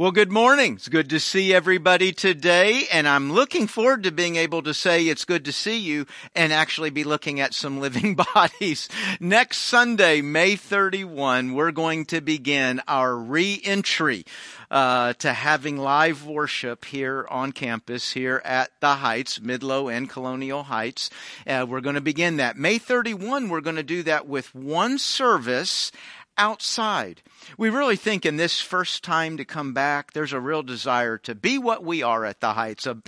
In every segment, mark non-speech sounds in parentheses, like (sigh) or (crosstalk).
Well, good morning. It's good to see everybody today, and I'm looking forward to being able to say it's good to see you and actually be looking at some (laughs) living bodies. Next Sunday, May 31, we're going to begin our re-entry uh, to having live worship here on campus here at the Heights, Midlothian and Colonial Heights. Uh, we're going to begin that. May 31, we're going to do that with one service outside. We really think in this first time to come back, there's a real desire to be what we are at the Heights, a,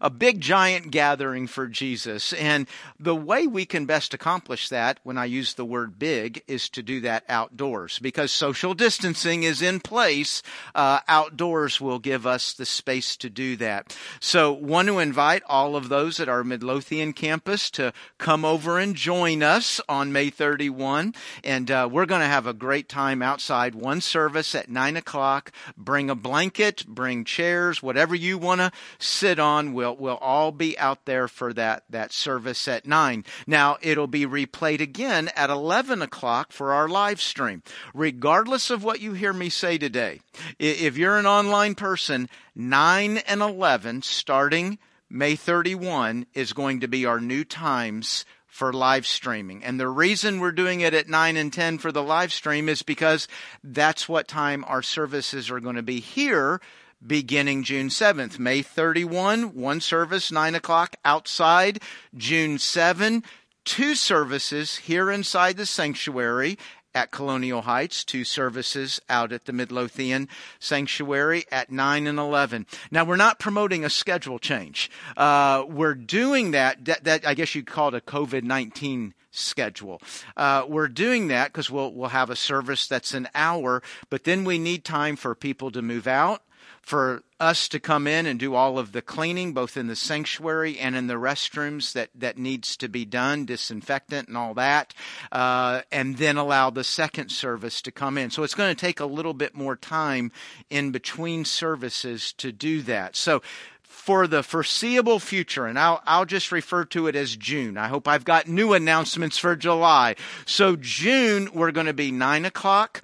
a big giant gathering for Jesus. And the way we can best accomplish that, when I use the word big, is to do that outdoors because social distancing is in place. Uh, outdoors will give us the space to do that. So want to invite all of those at our Midlothian campus to come over and join us on May 31. And uh, we're going to have a great time outside one service at nine o'clock. Bring a blanket, bring chairs, whatever you want to sit on. We'll, we'll all be out there for that, that service at nine. Now, it'll be replayed again at 11 o'clock for our live stream. Regardless of what you hear me say today, if you're an online person, 9 and 11 starting May 31 is going to be our new times for live streaming. And the reason we're doing it at 9 and 10 for the live stream is because that's what time our services are going to be here beginning June 7th. May 31, one service, 9 o'clock outside. June 7, two services here inside the sanctuary at Colonial Heights, two services out at the Midlothian Sanctuary at 9 and 11. Now, we're not promoting a schedule change. Uh, we're doing that, that, that, I guess you'd call it a COVID 19 schedule. Uh, we're doing that because we'll, we'll have a service that's an hour, but then we need time for people to move out for us to come in and do all of the cleaning, both in the sanctuary and in the restrooms that, that needs to be done, disinfectant and all that, uh, and then allow the second service to come in. So it's going to take a little bit more time in between services to do that. So for the foreseeable future, and I'll, I'll just refer to it as June. I hope I've got new announcements for July. So June, we're going to be nine o'clock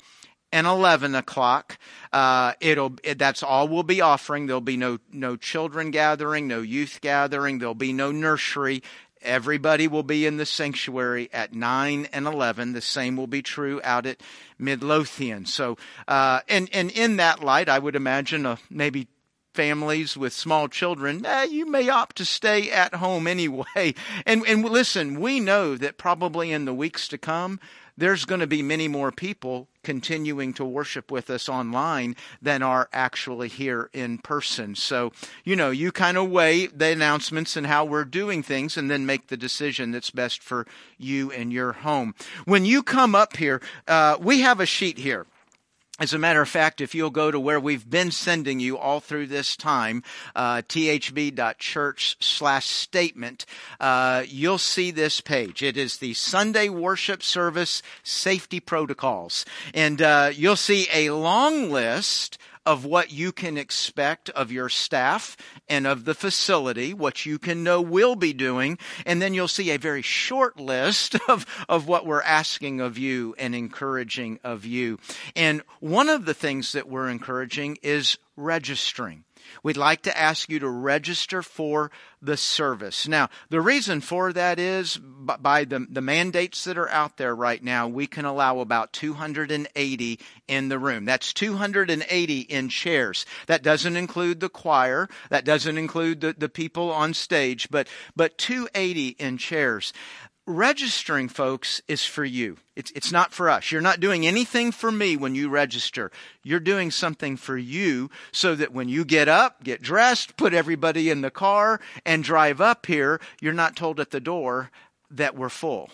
and 11 o'clock. Uh, it'll, it, that's all we'll be offering. There'll be no, no children gathering, no youth gathering. There'll be no nursery. Everybody will be in the sanctuary at 9 and 11. The same will be true out at Midlothian. So, uh, and, and in that light, I would imagine uh, maybe families with small children, eh, you may opt to stay at home anyway. (laughs) And, and listen, we know that probably in the weeks to come, there's going to be many more people continuing to worship with us online than are actually here in person. So, you know, you kind of weigh the announcements and how we're doing things and then make the decision that's best for you and your home. When you come up here, uh, we have a sheet here. As a matter of fact, if you'll go to where we've been sending you all through this time, uh, thb.church slash statement, uh, you'll see this page. It is the Sunday worship service safety protocols. And uh, you'll see a long list of what you can expect of your staff and of the facility, what you can know we'll be doing, and then you'll see a very short list (laughs) of, of what we're asking of you and encouraging of you. And one of the things that we're encouraging is registering we'd like to ask you to register for the service. Now, the reason for that is by the, the mandates that are out there right now, we can allow about 280 in the room. That's 280 in chairs. That doesn't include the choir. That doesn't include the, the people on stage, but, but 280 in chairs registering, folks, is for you. It's, it's not for us. You're not doing anything for me when you register. You're doing something for you so that when you get up, get dressed, put everybody in the car, and drive up here, you're not told at the door that we're full.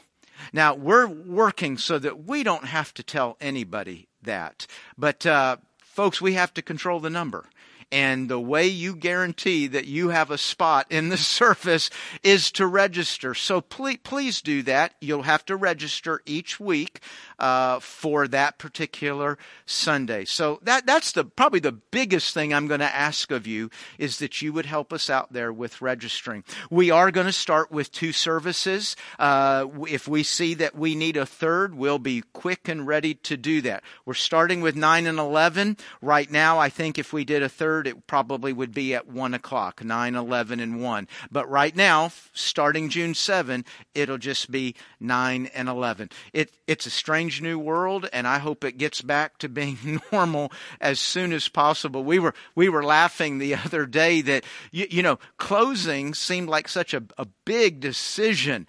Now, we're working so that we don't have to tell anybody that. But, uh, folks, we have to control the number. And the way you guarantee that you have a spot in the (laughs) service is to register. So please, please do that. You'll have to register each week uh, for that particular Sunday. So that that's the probably the biggest thing I'm going to ask of you is that you would help us out there with registering. We are going to start with two services. Uh, if we see that we need a third, we'll be quick and ready to do that. We're starting with nine and eleven right now. I think if we did a third, it probably would be at one o'clock, nine, eleven, and one. But right now, starting June seven, it'll just be nine and eleven. It it's a strange new world, and I hope it gets back to being (laughs) normal as soon as possible. We were we were laughing the (laughs) other day that you, you know closing seemed like such a, a big decision.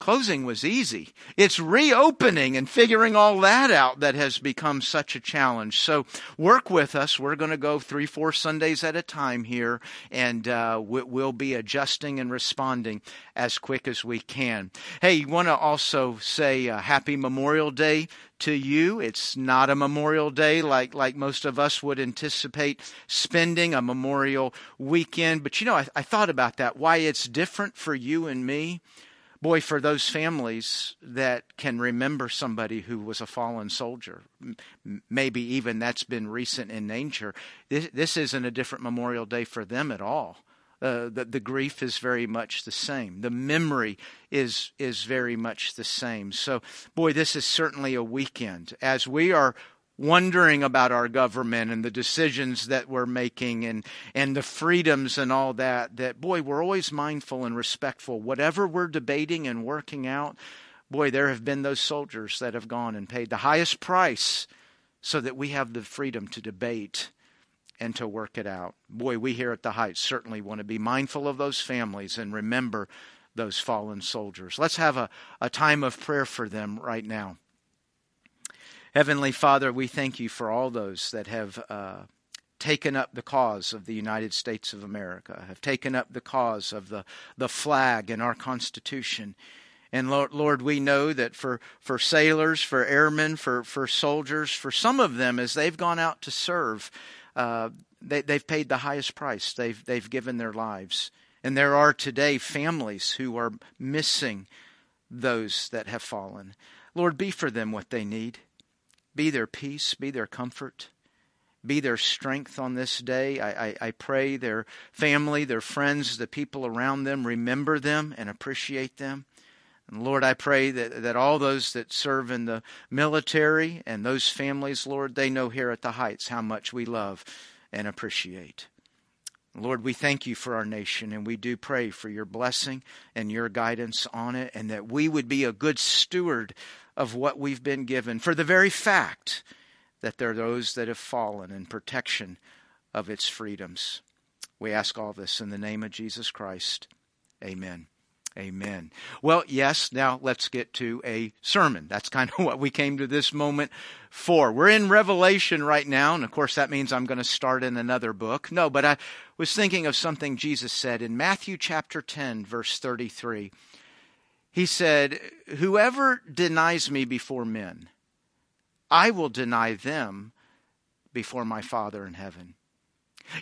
Closing was easy. It's reopening and figuring all that out that has become such a challenge. So work with us. We're going to go three, four Sundays at a time here, and uh, we'll be adjusting and responding as quick as we can. Hey, you want to also say uh, Happy Memorial Day to you. It's not a Memorial Day like, like most of us would anticipate spending a Memorial weekend. But you know, I, I thought about that, why it's different for you and me. Boy, for those families that can remember somebody who was a fallen soldier, maybe even that's been recent in nature, this, this isn't a different Memorial Day for them at all. Uh, the, the grief is very much the same. The memory is is very much the same. So, boy, this is certainly a weekend as we are wondering about our government and the decisions that we're making and, and the freedoms and all that, that, boy, we're always mindful and respectful. Whatever we're debating and working out, boy, there have been those soldiers that have gone and paid the highest price so that we have the freedom to debate and to work it out. Boy, we here at the Heights certainly want to be mindful of those families and remember those fallen soldiers. Let's have a, a time of prayer for them right now. Heavenly Father, we thank you for all those that have uh, taken up the cause of the United States of America, have taken up the cause of the, the flag and our Constitution. And Lord, Lord, we know that for, for sailors, for airmen, for, for soldiers, for some of them, as they've gone out to serve, uh, they, they've paid the highest price. They've, they've given their lives. And there are today families who are missing those that have fallen. Lord, be for them what they need. Be their peace, be their comfort, be their strength on this day. I, I, I, pray their family, their friends, the people around them remember them and appreciate them. And Lord, I pray that, that all those that serve in the military and those families, Lord, they know here at the Heights how much we love and appreciate. Lord, we thank you for our nation and we do pray for your blessing and your guidance on it and that we would be a good steward of what we've been given for the very fact that there are those that have fallen in protection of its freedoms. We ask all this in the name of Jesus Christ. Amen. Amen. Well, yes, now let's get to a sermon. That's kind of (laughs) what we came to this moment for. We're in Revelation right now, and of course that means I'm going to start in another book. No, but I was thinking of something Jesus said in Matthew chapter 10, verse 33 he said, Whoever denies me before men, I will deny them before my Father in heaven.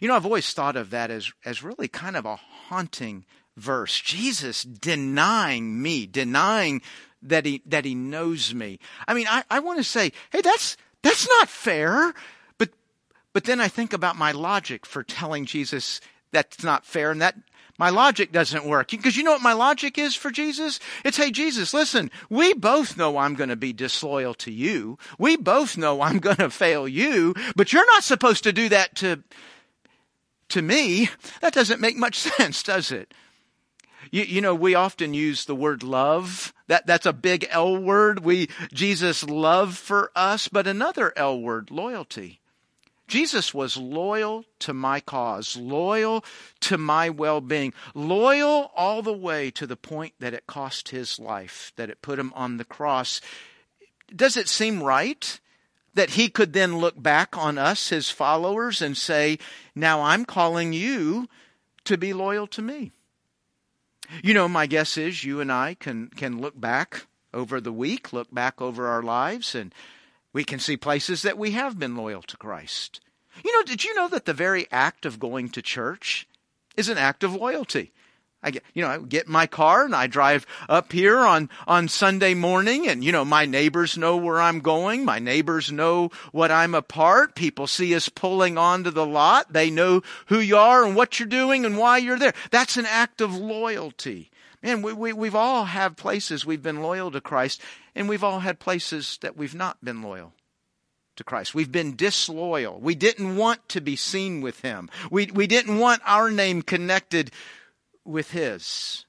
You know, I've always thought of that as, as really kind of a haunting verse. Jesus denying me, denying that he, that he knows me. I mean, I, I want to say, hey, that's, that's not fair. But, but then I think about my logic for telling Jesus that's not fair and that my logic doesn't work. Because you know what my logic is for Jesus? It's, hey, Jesus, listen, we both know I'm going to be disloyal to you. We both know I'm going to fail you, but you're not supposed to do that to, to me. That doesn't make much (laughs) sense, does it? You, you, know, we often use the word love. That, that's a big L word. We, Jesus love for us, but another L word, loyalty. Jesus was loyal to my cause, loyal to my well being, loyal all the way to the point that it cost his life, that it put him on the cross. Does it seem right that he could then look back on us, his followers, and say, Now I'm calling you to be loyal to me? You know, my guess is you and I can, can look back over the week, look back over our lives, and we can see places that we have been loyal to Christ. You know, did you know that the very act of going to church is an act of loyalty? I get, you know, I get in my car and I drive up here on, on Sunday morning and, you know, my neighbors know where I'm going. My neighbors know what I'm apart. People see us pulling onto the lot. They know who you are and what you're doing and why you're there. That's an act of loyalty. Man, we, we, we've all had places we've been loyal to Christ and we've all had places that we've not been loyal to Christ. We've been disloyal. We didn't want to be seen with Him. We, we didn't want our name connected with his.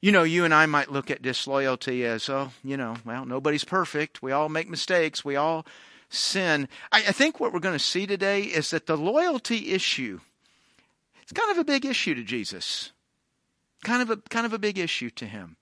You know, you and I might look at disloyalty as, oh, you know, well, nobody's perfect. We all make mistakes. We all sin. I, I think what we're going to see today is that the loyalty issue, it's kind of a big issue to Jesus. Kind of a, kind of a big issue to him.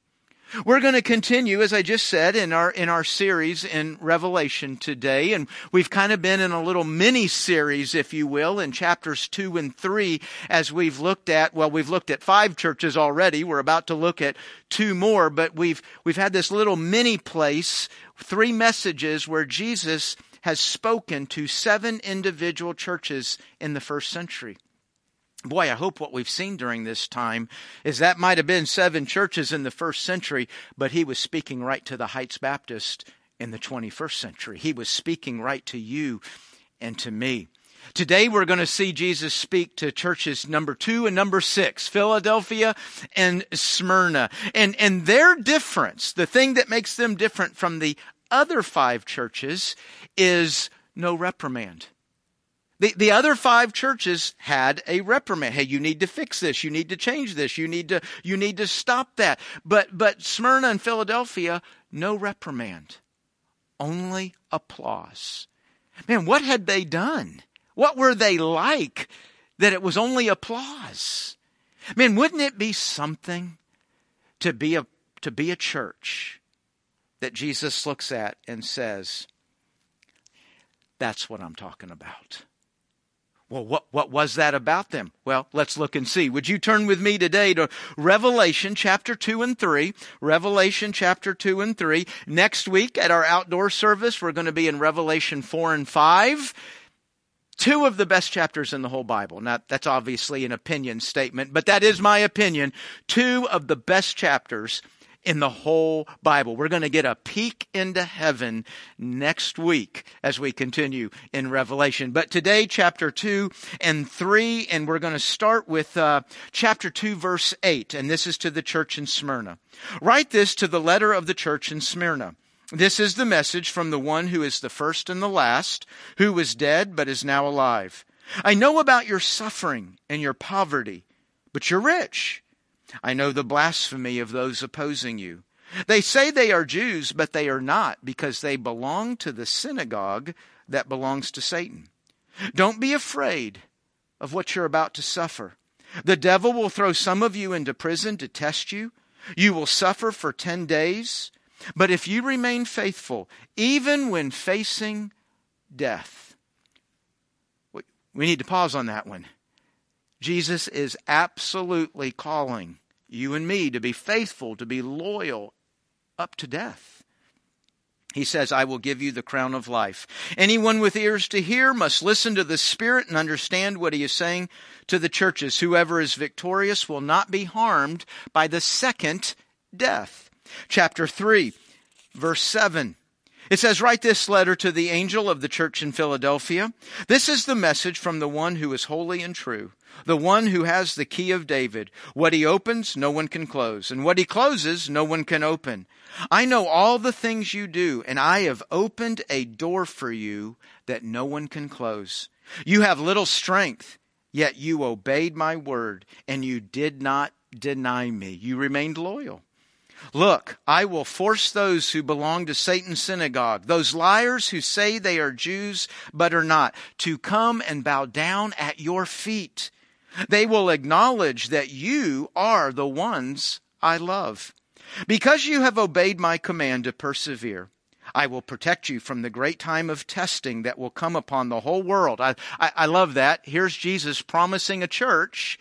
We're going to continue, as I just said, in our, in our series in Revelation today. And we've kind of been in a little mini series, if you will, in chapters two and three as we've looked at, well, we've looked at five churches already. We're about to look at two more, but we've, we've had this little mini place, three messages where Jesus has spoken to seven individual churches in the first century. Boy, I hope what we've seen during this time is that might have been seven churches in the first century, but he was speaking right to the Heights Baptist in the 21st century. He was speaking right to you and to me. Today we're going to see Jesus speak to churches number two and number six, Philadelphia and Smyrna. And, and their difference, the thing that makes them different from the other five churches is no reprimand. The, the other five churches had a reprimand. Hey, you need to fix this. You need to change this. You need to, you need to stop that. But, but Smyrna and Philadelphia, no reprimand. Only applause. Man, what had they done? What were they like that it was only applause? Man, wouldn't it be something to be a, to be a church that Jesus looks at and says, that's what I'm talking about. Well, what, what was that about them? Well, let's look and see. Would you turn with me today to Revelation chapter 2 and 3? Revelation chapter 2 and 3. Next week at our outdoor service, we're going to be in Revelation 4 and 5. Two of the best chapters in the whole Bible. Now, that's obviously an opinion statement, but that is my opinion. Two of the best chapters in the whole Bible. We're going to get a peek into heaven next week as we continue in Revelation. But today, chapter 2 and 3, and we're going to start with uh, chapter 2, verse 8, and this is to the church in Smyrna. Write this to the letter of the church in Smyrna. This is the message from the one who is the first and the last, who was dead but is now alive. I know about your suffering and your poverty, but you're rich. I know the blasphemy of those opposing you. They say they are Jews, but they are not, because they belong to the synagogue that belongs to Satan. Don't be afraid of what you're about to suffer. The devil will throw some of you into prison to test you. You will suffer for ten days. But if you remain faithful, even when facing death, we need to pause on that one. Jesus is absolutely calling you and me to be faithful, to be loyal up to death. He says, I will give you the crown of life. Anyone with ears to hear must listen to the Spirit and understand what he is saying to the churches. Whoever is victorious will not be harmed by the second death. Chapter 3, verse 7. It says, Write this letter to the angel of the church in Philadelphia. This is the message from the one who is holy and true the one who has the key of David. What he opens, no one can close, and what he closes, no one can open. I know all the things you do, and I have opened a door for you that no one can close. You have little strength, yet you obeyed my word, and you did not deny me. You remained loyal. Look, I will force those who belong to Satan's synagogue, those liars who say they are Jews but are not, to come and bow down at your feet. They will acknowledge that you are the ones I love. Because you have obeyed my command to persevere, I will protect you from the great time of testing that will come upon the whole world. I, I, I, love that. Here's Jesus promising a church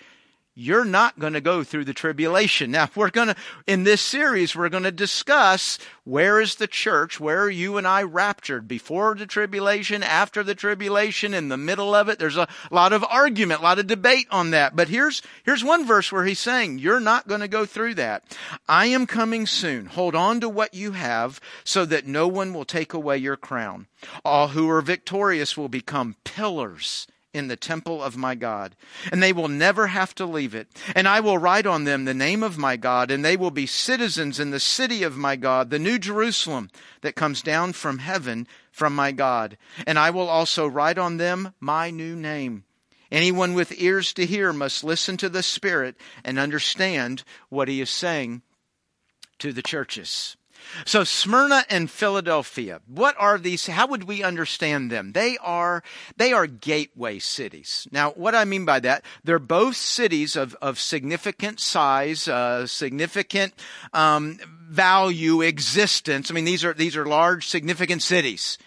you're not going to go through the tribulation. Now, we're going to, in this series, we're going to discuss where is the church, where are you and I raptured? Before the tribulation, after the tribulation, in the middle of it. There's a lot of argument, a lot of debate on that. But here's, here's one verse where he's saying, you're not going to go through that. I am coming soon. Hold on to what you have so that no one will take away your crown. All who are victorious will become pillars in the temple of my God, and they will never have to leave it. And I will write on them the name of my God, and they will be citizens in the city of my God, the new Jerusalem that comes down from heaven from my God. And I will also write on them my new name. Anyone with ears to hear must listen to the Spirit and understand what he is saying to the churches. So Smyrna and Philadelphia, what are these? How would we understand them? They are, they are gateway cities. Now, what I mean by that, they're both cities of, of significant size, uh, significant, um, value, existence. I mean, these are, these are large, significant cities.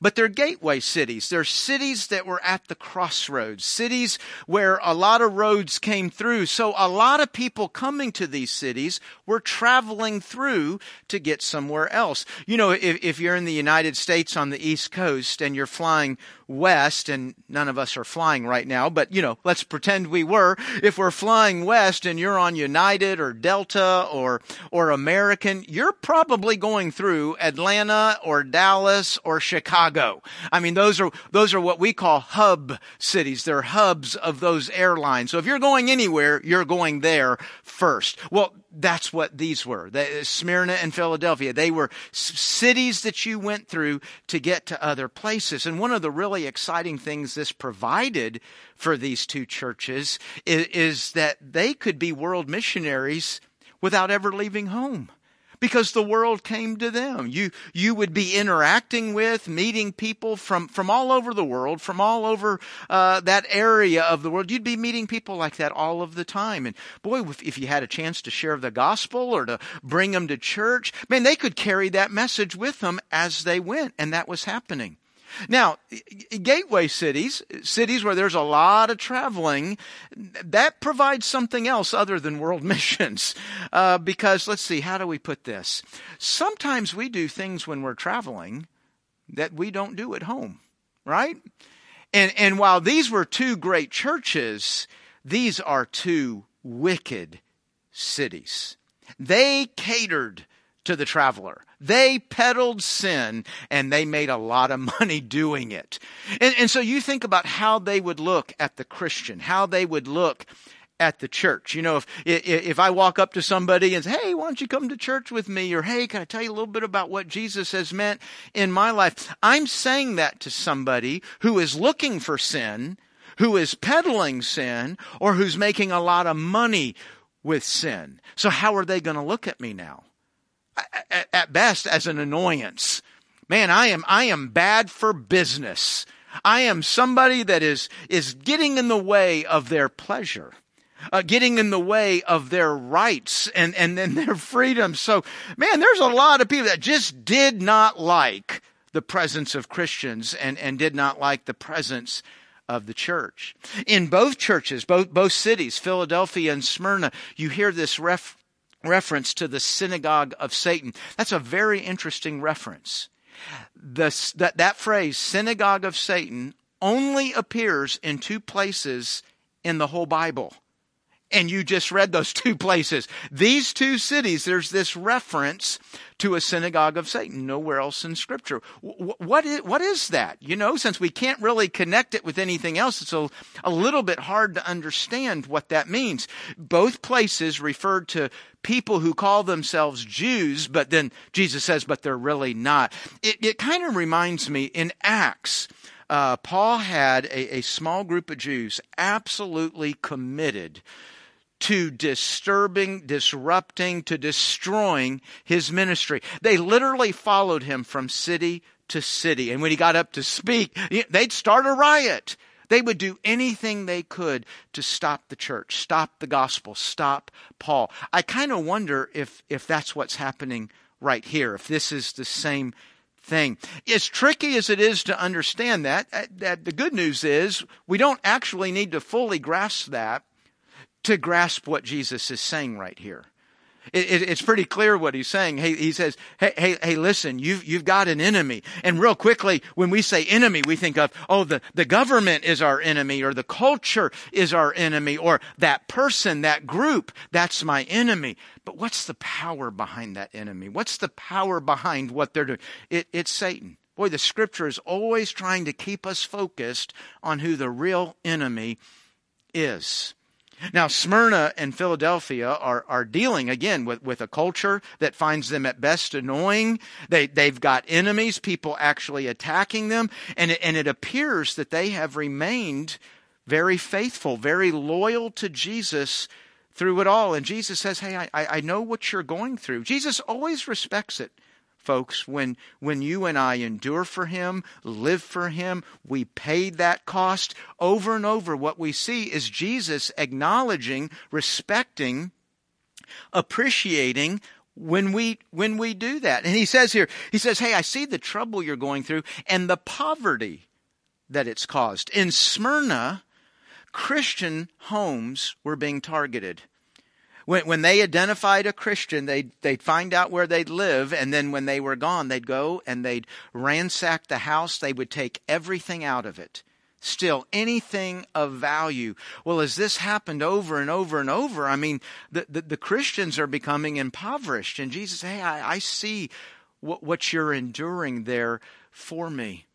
But they're gateway cities. They're cities that were at the crossroads, cities where a lot of roads came through. So a lot of people coming to these cities were traveling through to get somewhere else. You know, if, if you're in the United States on the East Coast and you're flying west, and none of us are flying right now, but you know, let's pretend we were. If we're flying west and you're on United or Delta or, or American, you're probably going through Atlanta or Dallas or Chicago. I mean, those are, those are what we call hub cities. They're hubs of those airlines. So if you're going anywhere, you're going there first. Well, that's what these were. The, uh, Smyrna and Philadelphia. They were cities that you went through to get to other places. And one of the really exciting things this provided for these two churches is, is that they could be world missionaries without ever leaving home because the world came to them. You, you would be interacting with, meeting people from, from all over the world, from all over uh, that area of the world. You'd be meeting people like that all of the time. And boy, if, if you had a chance to share the gospel or to bring them to church, man, they could carry that message with them as they went. And that was happening. Now, gateway cities, cities where there's a lot of traveling, that provides something else other than world (laughs) missions. Uh, because let's see, how do we put this? Sometimes we do things when we're traveling that we don't do at home, right? And, and while these were two great churches, these are two wicked cities. They catered to the traveler. They peddled sin and they made a lot of (laughs) money doing it. And, and, so you think about how they would look at the Christian, how they would look at the church. You know, if, if I walk up to somebody and say, Hey, why don't you come to church with me? Or, Hey, can I tell you a little bit about what Jesus has meant in my life? I'm saying that to somebody who is looking for sin, who is peddling sin, or who's making a lot of money with sin. So how are they going to look at me now? At best as an annoyance. Man, I am, I am bad for business. I am somebody that is, is getting in the way of their pleasure. Uh, getting in the way of their rights and, and then (laughs) their freedom. So, man, there's a lot of people that just did not like the presence of Christians and, and did not like the presence of the church. In both churches, both, both cities, Philadelphia and Smyrna, you hear this ref, reference to the synagogue of Satan. That's a very interesting reference. The, that, that phrase, synagogue of Satan, only appears in two places in the whole Bible. And you just read those two places. These two cities, there's this reference to a synagogue of Satan. Nowhere else in scripture. What is, what is that? You know, since we can't really connect it with anything else, it's a, a little bit hard to understand what that means. Both places referred to people who call themselves Jews, but then Jesus says, but they're really not. It, it kind of reminds me in Acts, uh, Paul had a, a small group of Jews absolutely committed to disturbing, disrupting, to destroying his ministry. They literally followed him from city to city. And when he got up to speak, they'd start a riot. They would do anything they could to stop the church, stop the gospel, stop Paul. I kind of wonder if, if that's what's happening right here, if this is the same thing. As tricky as it is to understand that, uh, that the good news is we don't actually need to fully grasp that to grasp what Jesus is saying right here. It, it, it's pretty clear what he's saying. He says, hey, hey, hey, listen, you've, you've got an enemy. And real quickly, when we say enemy, we think of, oh, the, the government is our enemy, or the culture is our enemy, or that person, that group, that's my enemy. But what's the power behind that enemy? What's the power behind what they're doing? It, it's Satan. Boy, the scripture is always trying to keep us focused on who the real enemy is. Now, Smyrna and Philadelphia are, are dealing again with, with a culture that finds them at best annoying. They, they've got enemies, people actually attacking them, and it, and it appears that they have remained very faithful, very loyal to Jesus through it all. And Jesus says, Hey, I, I know what you're going through. Jesus always respects it folks, when, when you and I endure for Him, live for Him, we paid that cost over and over. What we see is Jesus acknowledging, respecting, appreciating when we when we do that. And he says here, he says, "Hey, I see the trouble you're going through and the poverty that it's caused." In Smyrna, Christian homes were being targeted. When, when they identified a Christian, they'd, they'd find out where they'd live, and then when they were gone, they'd go and they'd ransack the house. They would take everything out of it. Still, anything of value. Well, as this happened over and over and over, I mean, the, the, the Christians are becoming impoverished. And Jesus, hey, I, I see what, what you're enduring there for me.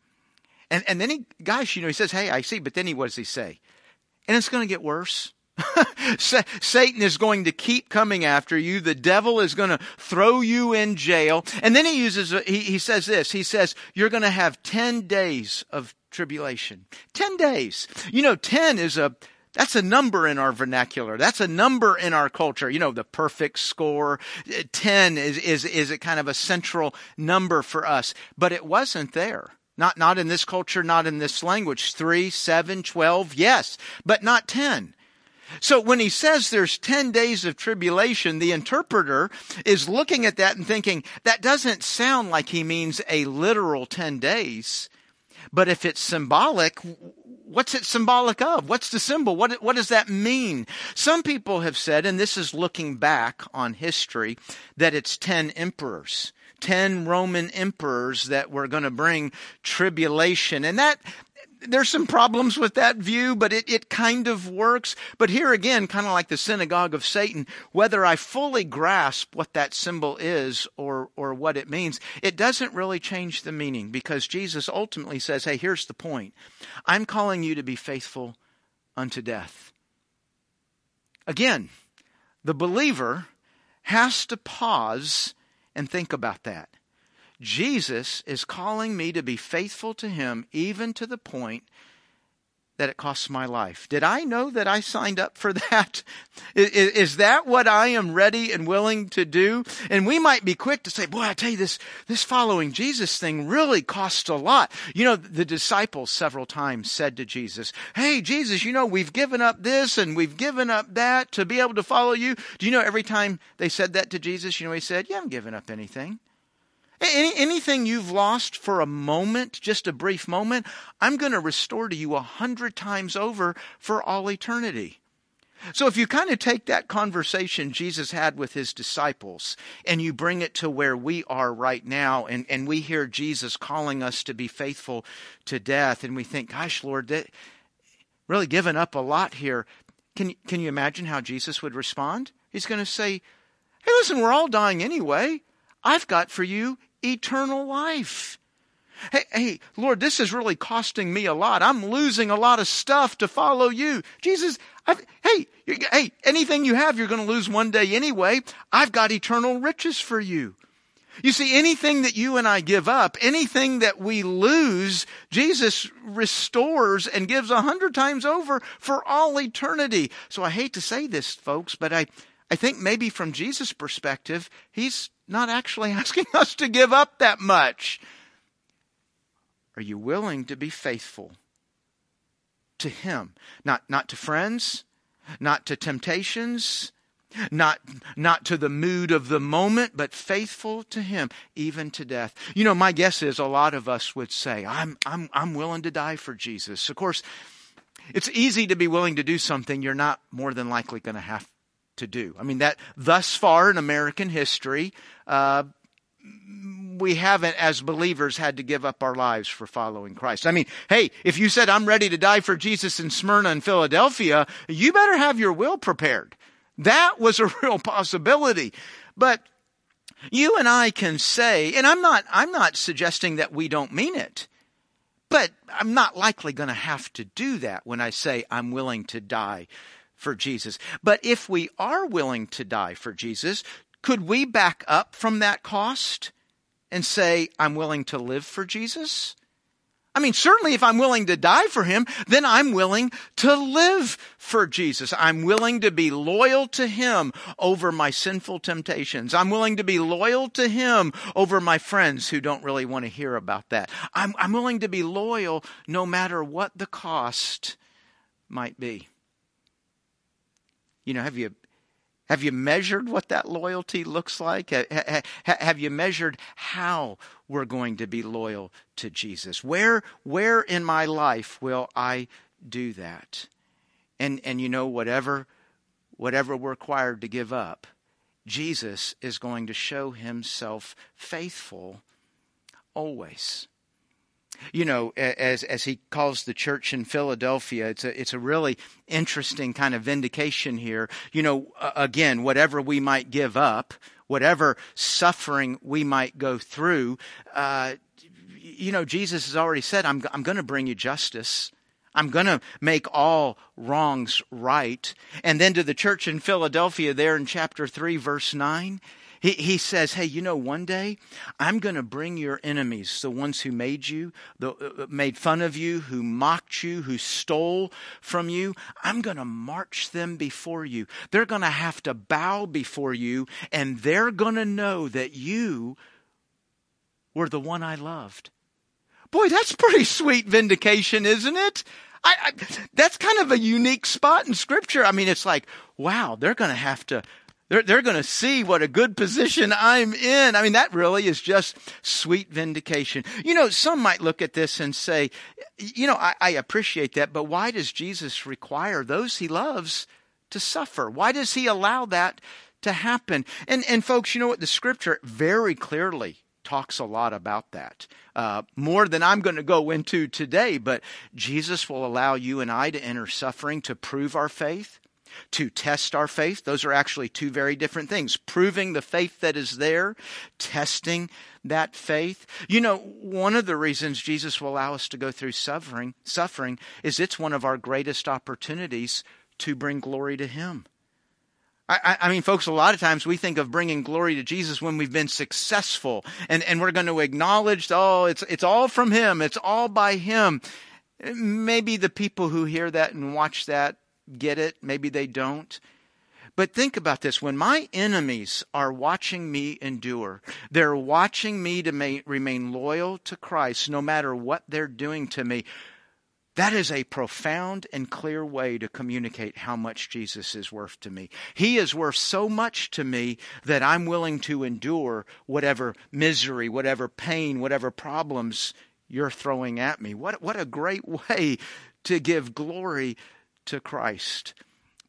And, and then he, guys, you know, he says, hey, I see. But then he, what does he say? And it's going to get worse. (laughs) Satan is going to keep coming after you. The devil is going to throw you in jail. And then he uses, uh, he, he says this. He says, you're going to have 10 days of tribulation. 10 days. You know, 10 is a, that's a number in our vernacular. That's a number in our culture. You know, the perfect score. 10 is, is, is a kind of a central number for us. But it wasn't there. Not, not in this culture, not in this language. 3, 7, 12, yes, but not 10. So when he says there's 10 days of tribulation, the interpreter is looking at that and thinking, that doesn't sound like he means a literal 10 days. But if it's symbolic, what's it symbolic of? What's the symbol? What, what does that mean? Some people have said, and this is looking back on history, that it's 10 emperors. 10 Roman emperors that were going to bring tribulation. And that, there's some problems with that view, but it, it kind of works. But here again, kind of like the synagogue of Satan, whether I fully grasp what that symbol is or, or what it means, it doesn't really change the meaning because Jesus ultimately says, hey, here's the point. I'm calling you to be faithful unto death. Again, the believer has to pause and think about that. Jesus is calling me to be faithful to Him, even to the point that it costs my life. Did I know that I signed up for (laughs) that? Is, is, that what I am ready and willing to do? And we might be quick to say, boy, I tell you this, this following Jesus thing really costs a lot. You know, the disciples several times said to Jesus, Hey, Jesus, you know, we've given up this and we've given up that to be able to follow you. Do you know every time they said that to Jesus, you know, he said, you haven't given up anything. Any, anything you've lost for a moment, just a brief moment, I'm going to restore to you a hundred times over for all eternity. So if you kind of take that conversation Jesus had with his disciples and you bring it to where we are right now and, and we hear Jesus calling us to be faithful to death and we think, gosh, Lord, that really given up a lot here. Can, can you imagine how Jesus would respond? He's going to say, hey, listen, we're all dying anyway. I've got for you eternal life. Hey, hey, Lord, this is really costing me a lot. I'm losing a lot of stuff to follow you. Jesus, I've, hey, hey, anything you have, you're going to lose one day anyway. I've got eternal riches for you. You see, anything that you and I give up, anything that we lose, Jesus restores and gives a hundred times over for all eternity. So I hate to say this, folks, but I, I think maybe from Jesus' perspective, he's not actually (laughs) asking us to give up that much. Are you willing to be faithful to Him? Not, not to friends, not to temptations, not, not to the mood of the moment, but faithful to Him, even to death. You know, my guess is a lot of us would say, I'm, I'm, I'm willing to die for Jesus. Of course, it's easy to be willing to do something you're not more than likely going to have to do. I mean, that thus far in American history, uh, we haven't, as believers, had to give up our lives for following Christ. I mean, hey, if you said, I'm ready to die for Jesus in Smyrna and Philadelphia, you better have your will prepared. That was a (laughs) real possibility. But you and I can say, and I'm not, I'm not suggesting that we don't mean it, but I'm not likely going to have to do that when I say I'm willing to die for Jesus. But if we are willing to die for Jesus, could we back up from that cost and say, I'm willing to live for Jesus? I mean, certainly if I'm willing to die for him, then I'm willing to live for Jesus. I'm willing to be loyal to him over my sinful temptations. I'm willing to be loyal to him over my friends who don't really want to hear about that. I'm, I'm willing to be loyal no matter what the cost might be. You know, have you have you measured what that loyalty looks like? Have you measured how we're going to be loyal to Jesus? Where, where in my life will I do that? And, and you know, whatever, whatever we're required to give up, Jesus is going to show himself faithful always you know, as as he calls the church in Philadelphia, it's a it's a really interesting kind of vindication here. You know, again, whatever we might give up, whatever suffering we might go through, uh, you know, Jesus has already said, "I'm I'm going to bring you justice." I'm going to make all wrongs right. And then to the church in Philadelphia, there in chapter 3, verse 9, he, he says, Hey, you know, one day I'm going to bring your enemies, the ones who made you, the, uh, uh, made fun of you, who mocked you, who stole from you. I'm going to march them before you. They're going to have to bow before you, and they're going to know that you were the one I loved. Boy, that's pretty sweet vindication, isn't it? I, I, that's kind of a unique spot in Scripture. I mean, it's like, wow, they're going to have to they're, they're going to see what a good position I'm in. I mean, that really is just sweet vindication. You know, some might look at this and say, you know, I, I appreciate that, but why does Jesus require those he loves to suffer? Why does he allow that to happen? And, and folks, you know what? The scripture very clearly talks a lot about that. Uh, more than I'm going to go into today, but Jesus will allow you and I to enter suffering to prove our faith to test our faith. Those are actually two very different things. Proving the faith that is there, testing that faith. You know, one of the reasons Jesus will allow us to go through suffering, suffering is it's one of our greatest opportunities to bring glory to Him. I, I, mean, folks, a lot of times we think of bringing glory to Jesus when we've been successful and, and we're going to acknowledge, oh, it's, it's all from Him. It's all by Him. Maybe the people who hear that and watch that get it, maybe they don't. But think about this when my enemies are watching me endure, they're watching me to ma- remain loyal to Christ no matter what they're doing to me. That is a profound and clear way to communicate how much Jesus is worth to me. He is worth so much to me that I'm willing to endure whatever misery, whatever pain, whatever problems you're throwing at me. What, what a great (laughs) way to give glory to Christ.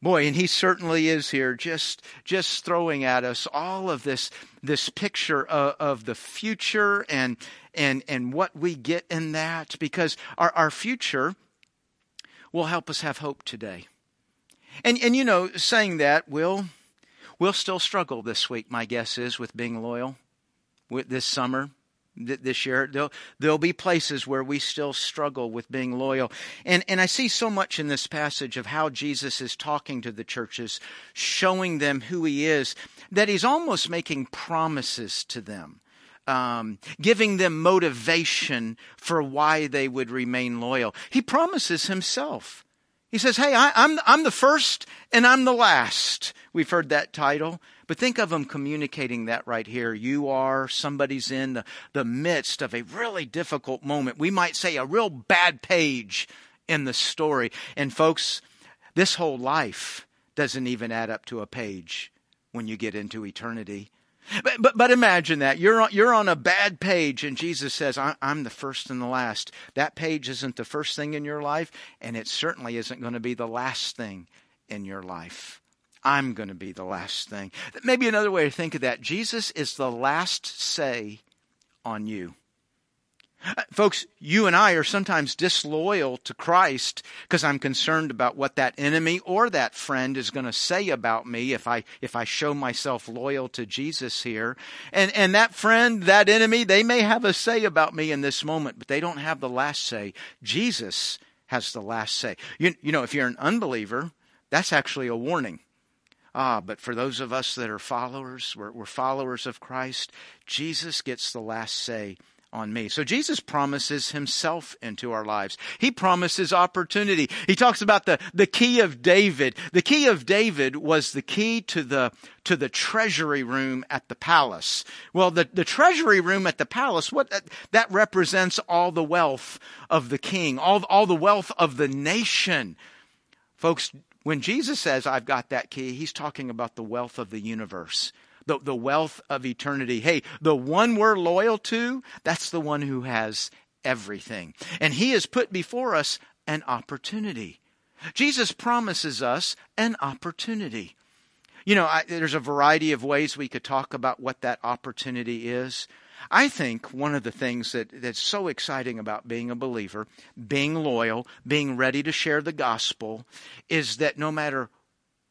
Boy, and he certainly is here, just just throwing at us all of this this picture of, of the future and and and what we get in that, because our, our future will help us have hope today. And and you know, saying that, we'll we'll still struggle this week, my guess is, with being loyal with this summer this year. There'll, there'll be places where we still struggle with being loyal. And, and I see so much in this passage of how Jesus is talking to the churches, showing them who he is, that he's almost making promises to them. Um, giving them motivation for why they would remain loyal. He promises himself. He says, Hey, I, I'm, I'm the first and I'm the last. We've heard that title. But think of him communicating that right here. You are, somebody's in the, the midst of a really difficult moment. We might say a real bad page in the story. And folks, this whole life doesn't even add up to a page when you get into eternity. But, but, but imagine that. You're on, you're on a bad page and Jesus says, I'm the first and the last. That page isn't the first thing in your life, and it certainly isn't going to be the last thing in your life. I'm going to be the last thing. Maybe another way to think of that Jesus is the last say on you. Folks, you and I are sometimes disloyal to Christ because I'm concerned about what that enemy or that friend is going to say about me if I, if I show myself loyal to Jesus here. And, and that friend, that enemy, they may have a say about me in this moment, but they don't have the last say. Jesus has the last say. You, you know, if you're an unbeliever, that's actually a warning. Ah, but for those of us that are followers, we're, we're followers of Christ, Jesus gets the last say on me. So Jesus promises himself into our lives. He promises opportunity. He talks about the, the key of David. The key of David was the key to the, to the treasury room at the palace. Well, the, the treasury room at the palace, what, that, that represents all the wealth of the king, all, all the wealth of the nation. Folks, when Jesus says, I've got that key, he's talking about the wealth of the universe the, the wealth of eternity. Hey, the one we're loyal to, that's the one who has everything. And he has put before us an opportunity. Jesus promises us an opportunity. You know, I, there's a variety of ways we could talk about what that opportunity is. I think one of the things that, that's so exciting about being a believer, being loyal, being ready to share the gospel, is that no matter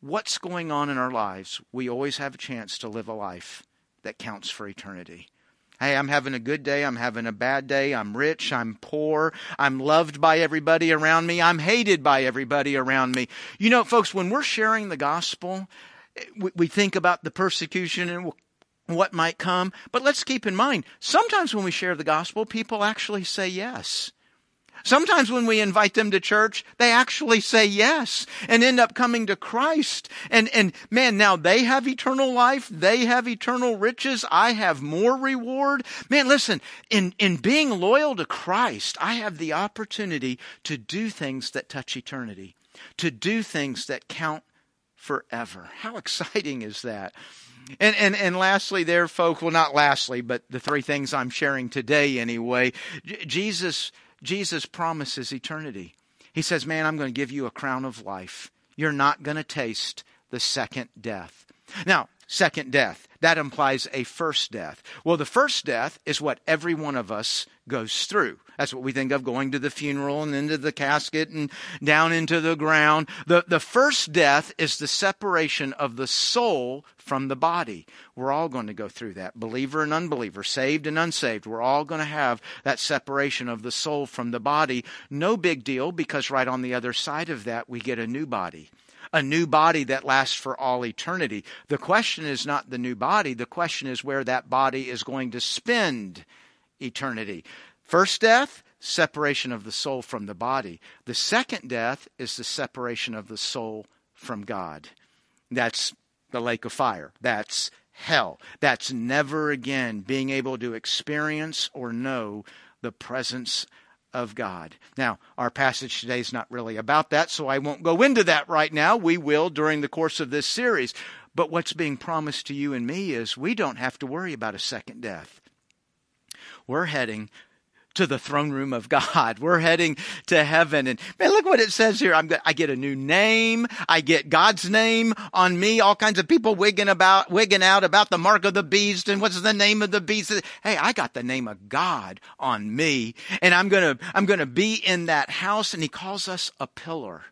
what's going on in our lives, we always have a chance to live a life that counts for eternity. Hey, I'm having a good day. I'm having a bad day. I'm rich. I'm poor. I'm loved by everybody around me. I'm hated by everybody around me. You know, folks, when we're sharing the gospel, we, think about the persecution and what might come. But let's keep in mind, sometimes when we share the gospel, people actually say yes. Sometimes when we invite them to church, they actually say yes and end up coming to Christ. And, and man, now they have eternal life. They have eternal riches. I have more reward. Man, listen, in, in being loyal to Christ, I have the opportunity to do things that touch eternity, to do things that count forever. How (laughs) exciting is that? And, and, and lastly there, folks, well, not lastly, but the three things I'm sharing today anyway, J- Jesus Jesus promises eternity. He says, Man, I'm going to give you a crown of life. You're not going to taste the second death. Now, second death, that implies a first death. Well, the first death is what every one of us goes through. That's what we think of going to the funeral and into the casket and down into the ground. The, the first death is the separation of the soul from the body. We're all going to go through that. Believer and unbeliever, saved and unsaved. We're all going to have that separation of the soul from the body. No big deal because right on the other side of that, we get a new body a new body that lasts for all eternity. The question is not the new body, the question is where that body is going to spend eternity. First death, separation of the soul from the body. The second death is the separation of the soul from God. That's the lake of fire. That's hell. That's never again being able to experience or know the presence of God. Now, our passage today is not really about that, so I won't go into that right now. We will during the course of this series. But what's being promised to you and me is we don't have to worry about a second death. We're heading to the throne room of God. (laughs) We're heading to heaven. And man, look what it says here. I'm, I get a new name. I get God's name on me. All kinds of people wigging about, wigging out about the mark of the beast and what's the name of the beast. Hey, I got the name of God on me and I'm going to, I'm going to be in that house. And he calls us a pillar,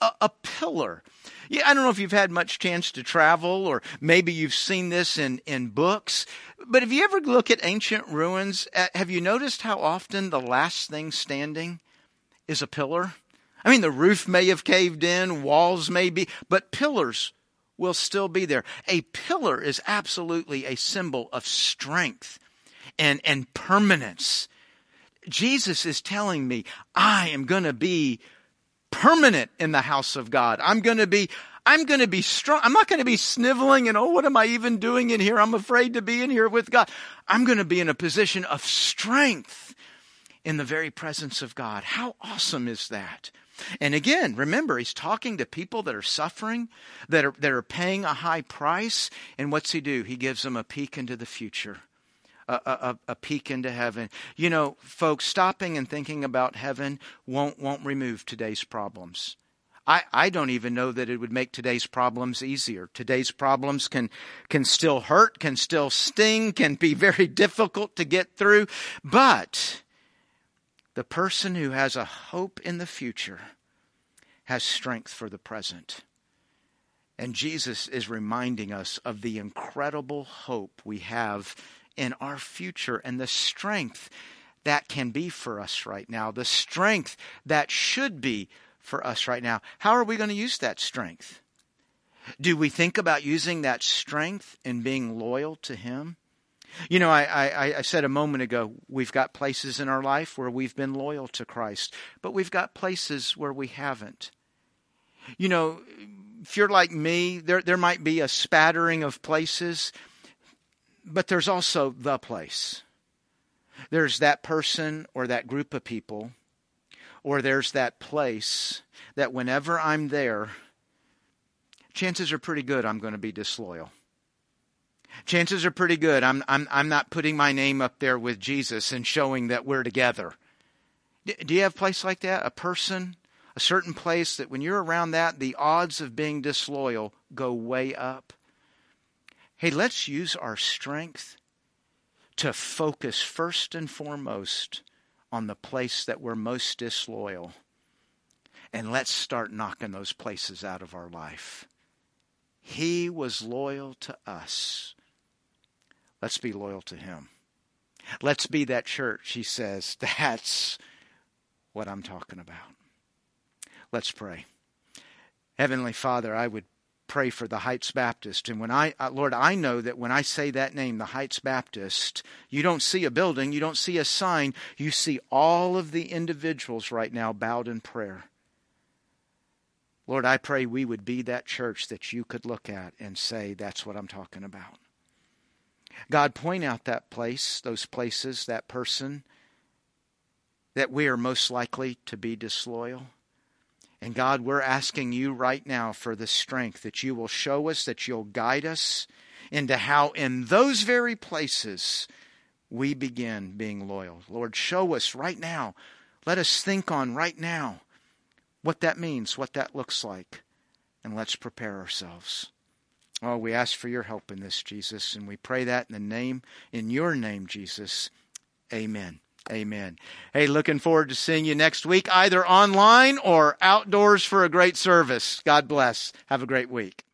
a, a pillar. Yeah, I don't know if you've had much chance to travel or maybe you've seen this in, in books, but if you ever look at ancient ruins, uh, have you noticed how often the last thing standing is a pillar? I mean, the roof may have caved in, walls may be, but pillars will still be there. A pillar is absolutely a symbol of strength and, and permanence. Jesus is telling me, I am going to be permanent in the house of God. I'm going to be, I'm going to be strong. I'm not going to be sniveling and, oh, what am I even doing in here? I'm afraid to be in here with God. I'm going to be in a position of strength. in the very presence of God. How awesome is that? And again, remember, he's talking to people that are suffering, that are, that are paying a high price. And what's he do? He gives them a peek into the future, a, a, a peek into heaven. You know, folks, stopping and thinking about heaven won't, won't remove today's problems. I, I don't even know that it would make today's problems easier. Today's problems can, can still hurt, can still sting, can be very (laughs) difficult to get through. But the person who has a hope in the future has strength for the present. And Jesus is reminding us of the incredible hope we have in our future and the strength that can be for us right now, the strength that should be for us right now. How are we going to use that strength? Do we think about using that strength in being loyal to Him? You know, I, I, I, said a moment ago, we've got places in our life where we've been loyal to Christ, but we've got places where we haven't. You know, if you're like me, there, there might be a spattering of places, but there's also the place. There's that person or that group of people, or there's that place that whenever I'm there, chances are pretty good I'm going to be disloyal chances are pretty good I'm, I'm, I'm not putting my name up there with Jesus and showing that we're together. Do you have a place like that? A person, a certain place that when you're around that, the odds of being disloyal go way up? Hey, let's use our strength to focus first and foremost on the place that we're most disloyal. And let's start knocking those places out of our life. He was loyal to us. Let's be loyal to him. Let's be that church, he says. (laughs) That's what I'm talking about. Let's pray. Heavenly Father, I would pray for the Heights Baptist. And when I, uh, Lord, I know that when I say that name, the Heights Baptist, you don't see a building, you don't see a sign, you see all of the individuals right now bowed in prayer. Lord, I pray we would be that church that you could look at and say, that's what I'm talking about. God, point out that place, those places, that person that we are most likely to be disloyal. And God, we're asking you right now for the strength that you will show us, that you'll guide us into how in those very places we begin being loyal. Lord, show us right now. Let us think on right now what that means, what that looks like, and let's prepare ourselves. Oh, we ask for your help in this, Jesus, and we pray that in the name, in your name, Jesus. Amen. Amen. Hey, looking forward to seeing you next week, either online or outdoors for a great service. God bless. Have a great week.